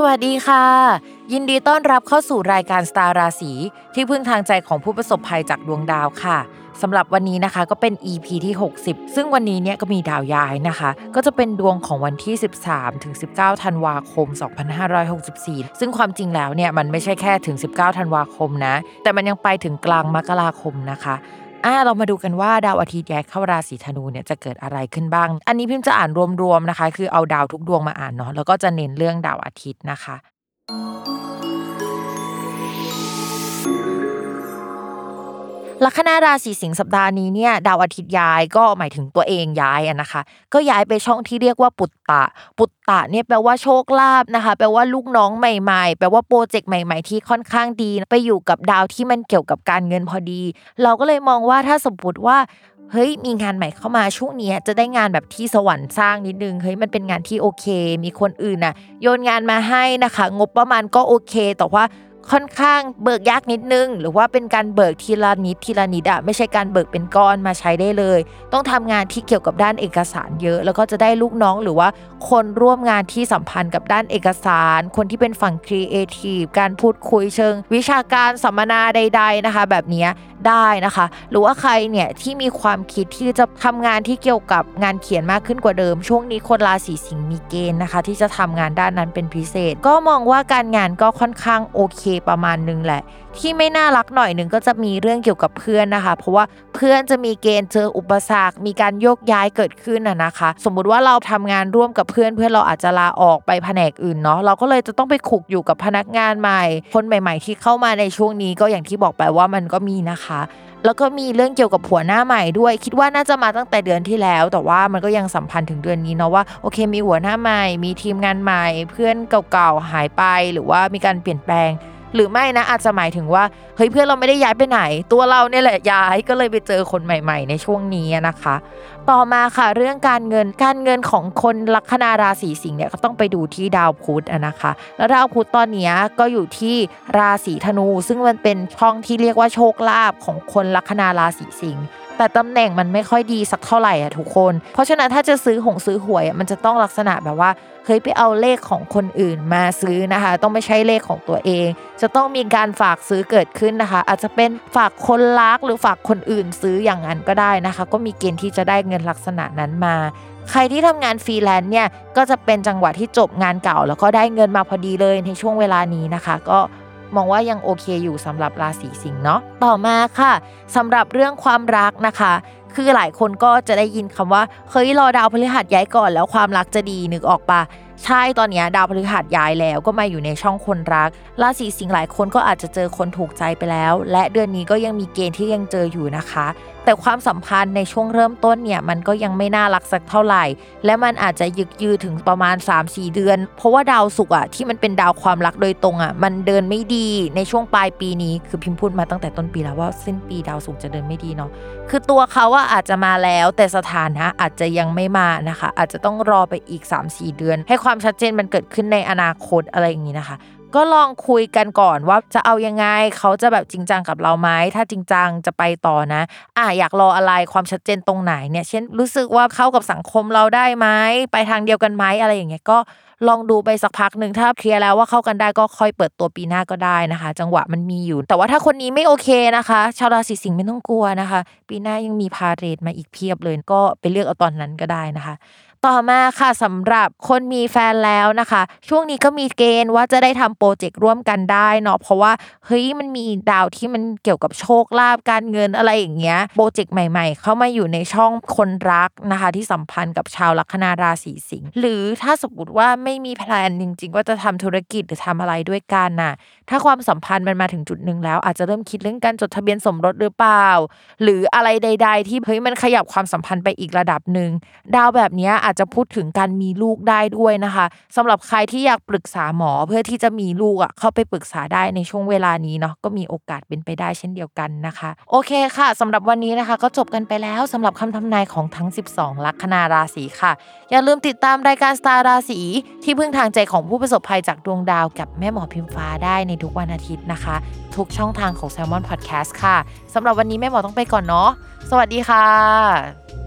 สวัสดีค่ะ ยินดีต้อนรับเข้าสู่รายการสตาร์ราศีที่พึ่งทางใจของผู้ประสบภัยจากดวงดาวค่ะสำหรับวันนี้นะคะก็เป็น EP ที่ 60 ซึ่งวันนี้เนี่ยก็มีดาวย้ายนะคะ ก็จะเป็นดวงของวันที่ 13ถึง19 ธันวาคม 2564 ซึ่งความจริงแล้วเนี่ยมันไม่ใช่แค่ถึง 19 ธันวาคมนะ แต่มันยังไปถึงกลางมกราคมนะคะ อ่าเรามาดูกันว่าดาวอาทิตย์ย้ายเข้าราศีธนูเนี่ยจะเกิดอะไรขึ้นบ้าง อันนี้พิมพ์จะอ่านรวมๆนะคะ คือเอาดาวทุกดวงมาอ่านเนาะแล้วก็จะเน้นเรื่องดาวอาทิตย์นะคะ ลัคนาราศีสิงห์สัปดาห์นี้เนี่ยดาวอาทิตย์ย้ายก็หมายถึงตัวเองย้ายนะคะ ก็ย้ายไปช่องที่เรียกว่าปุตตะ ปุตตะเนี่ยแปลว่าโชคลาภนะคะ แปลว่าลูกน้องใหม่ๆ แปลว่าโปรเจกต์ใหม่ ๆ ที่ค่อนข้างดี ไปอยู่กับดาวที่มันเกี่ยวกับการเงินพอดี เราก็เลยมองว่าถ้าสมมติว่าเฮ้ยมีงานใหม่เข้ามาช่วงนี้จะได้งานแบบที่สวรรค์สร้างนิดนึงเฮ้ยมันเป็นงานที่โอเค มีคนอื่นน่ะโยนงานมาให้นะคะ งบประมาณก็โอเคแต่ว่า ค่อนข้างเบิกยากนิดนึง หรือว่าเป็นการเบิกทีละนิดทีละนิดอะไม่ใช่การเบิกเป็นก้อนมาใช้ได้เลย ต้องทำงานที่เกี่ยวกับด้านเอกสารเยอะ แล้วก็จะได้ลูกน้องหรือว่าคนร่วมงานที่สัมพันธ์กับด้านเอกสาร คนที่เป็นฝั่งครีเอทีฟการพูดคุยเชิง วิชาการสัมมนาใด ๆนะคะ แบบนี้ได้นะคะ หรือว่าใครเนี่ยที่มีความคิดที่จะทำงานที่เกี่ยวกับงานเขียนมากขึ้นกว่าเดิม ช่วงนี้คนราศีสิงห์มีเกณฑ์นะคะ ที่จะทำงานด้านนั้นเป็นพิเศษ ก็มองว่าการงานก็ค่อนข้างโอเคประมาณนึงแหละ ที่ไม่น่ารักหน่อยหนึ่งก็จะมีเรื่องเกี่ยวกับเพื่อนนะคะ เพราะว่าเพื่อนจะมีเกณฑ์เจออุปสรรค มีการโยกย้ายเกิดขึ้นนะนะคะ สมมุติว่าเราทำงานร่วมกับเพื่อนเพื่อนเราอาจจะลาออกไปแผนกอื่นเนาะเราก็เลยจะต้องไปขุกอยู่กับพนักงานใหม่ คนใหม่ ๆ ที่เข้ามาในช่วงนี้ก็อย่างที่บอกไปว่ามันก็มีนะคะแล้วก็มีเรื่องเกี่ยวกับหัวหน้าใหม่ด้วย คิดว่าน่าจะมาตั้งแต่เดือนที่แล้ว แต่ว่ามันก็ยังสัมพันธ์ถึงเดือนนี้เนาะว่าโอเค มีหัวหน้าใหม่ มีทีมงานใหม่ เพื่อนเก่าๆหายไป หรือว่ามีการเปลี่ยนแปลง หรือไม่นะอาจจะหมายถึงว่าเฮ้ยเพื่อนเราไม่ได้ย้ายไปไหน ตัวเราเนี่ยแหละย้ายก็เลยไปเจอคนใหม่ ๆ ในช่วงนี้นะคะ ต่อมาค่ะเรื่องการเงินการเงินของคนลัคนาราศีสิงห์เนี่ยก็ต้องไปดูที่ดาวพุธนะคะ แล้วดาวพุธตอนนี้ก็อยู่ที่ราศีธนู ซึ่งมันเป็นช่องที่เรียกว่าโชคลาภของคนลัคนาราศีสิงห์ แต่ตำแหน่งมันไม่ค่อยดีสักเท่าไหร่อะทุกคน เพราะฉะนั้นถ้าจะซื้อหงซื้อหวยมันจะต้องลักษณะแบบว่าเคยไปเอาเลขของคนอื่นมาซื้อนะคะ ต้องไม่ใช่เลขของตัวเอง จะต้องมีการฝากซื้อเกิดขึ้นนะคะ อาจจะเป็นฝากคนรักหรือฝากคนอื่นซื้ออย่างนั้นก็ได้นะคะ ก็มีเกณฑ์ที่จะได้เงินลักษณะนั้นมาใครที่ทำงานฟรีแลนซ์เนี่ยก็จะเป็นจังหวะที่จบงานเก่า แล้วก็ได้เงินมาพอดีเลยในช่วงเวลานี้นะคะ ก็ มองว่ายังโอเคอยู่สำหรับราศีสิงห์เนาะต่อมาค่ะสำหรับเรื่องความรักนะคะ คือหลายคนก็จะได้ยินคำว่าเฮ้ยรอดาวพฤหัสย้ายก่อนแล้วความรักจะดีนึกออกปะใช่ตอนนี้ดาวพฤหัสย้ายแล้วก็มาอยู่ในช่องคนรักราศีสิงห์หลายคนก็อาจจะเจอคนถูกใจไปแล้ว และเดือนนี้ก็ยังมีเกณฑ์ที่ยังเจออยู่นะคะแต่ความสัมพันธ์ในช่วงเริ่มต้นเนี่ยมันก็ยังไม่น่ารักสักเท่าไหร่ และมันอาจจะยึกยือถึงประมาณ 3-4 เดือน เพราะว่าดาวศุกร์อะที่มันเป็นดาวความรักโดยตรงอะมันเดินไม่ดีในช่วงปลายปีนี้ คือพิมพ์พูดมาตั้งแต่ต้นปีแล้วว่าสิ้นปีดาวศุกร์จะเดินไม่ดีเนาะคือตัวเขาว่าอาจจะมาแล้ว แต่สถานะอาจจะยังไม่มานะคะ อาจจะต้องรอไปอีก 3-4 เดือน ให้ความชัดเจนมันเกิดขึ้นในอนาคตอะไรอย่างนี้นะคะ ก็ลองคุยกันก่อนว่าจะเอายังไง เขาจะแบบจริงจังกับเราไหมถ้าจริงจังจะไปต่อนะอะอยากรออะไรความชัดเจนตรงไหนเนี่ย เช่นรู้สึกว่าเข้ากับสังคมเราได้ไหมไปทางเดียวกันไหมอะไรอย่างเงี้ยก็ลองดูไปสักพักหนึ่งถ้าเคลียร์แล้วว่าเข้ากันได้ก็ค่อยเปิดตัวปีหน้าก็ได้นะคะ จังหวะมันมีอยู่ แต่ว่าถ้าคนนี้ไม่โอเคนะคะ ชาวราศีสิงห์ไม่ต้องกลัวนะคะ ปีหน้ายังมีพาเหรดมาอีกเพียบเลยก็ไปเลือกเอาตอนนั้นก็ได้นะคะ ต่อมาค่ะสำหรับคนมีแฟนแล้วนะคะ ช่วงนี้ก็มีเกณฑ์ว่าจะได้ทำ project ร่วมกันได้เนาะเพราะว่าเฮ้ยมันมีดาวที่มันเกี่ยวกับโชคลาภการเงินอะไรอย่างเงี้ย project ใหม่ ๆ เข้ามาอยู่ในช่องคนรักนะคะ ที่สัมพันธ์กับชาวลัคนาราศีสิงห์หรือถ้าสมมติว่าไม่มี plan จริง ๆ ว่าจะทำธุรกิจหรือทำอะไรด้วยกันน่ะ ถ้าความสัมพันธ์มันมาถึงจุดหนึ่งแล้ว อาจจะเริ่มคิดเรื่องการจดทะเบียนสมรสหรือเปล่า หรืออะไรใด ๆ ที่เฮ้ยมันขยับความสัมพันธ์ไปอีกระดับหนึ่งดาวแบบนี้อาจจะพูดถึงการมีลูกได้ด้วยนะคะสำหรับใครที่อยากปรึกษาหมอเพื่อที่จะมีลูกอะเข้าไปปรึกษาได้ในช่วงเวลานี้เนาะก็มีโอกาสเป็นไปได้เช่นเดียวกันนะคะ โอเคค่ะสำหรับวันนี้นะคะ ก็จบกันไปแล้วสำหรับคำทำนายของทั้ง 12 ลัคนาราศีค่ะ อย่าลืมติดตามรายการสตาร์ราศีที่พึ่งทางใจของผู้ประสบภัยจากดวงดาวกับแม่หมอพิมฟ้าได้ในทุกวันอาทิตย์นะคะ ทุกช่องทางของ Salmon Podcast ค่ะสำหรับวันนี้แม่หมอต้องไปก่อนเนาะสวัสดีค่ะ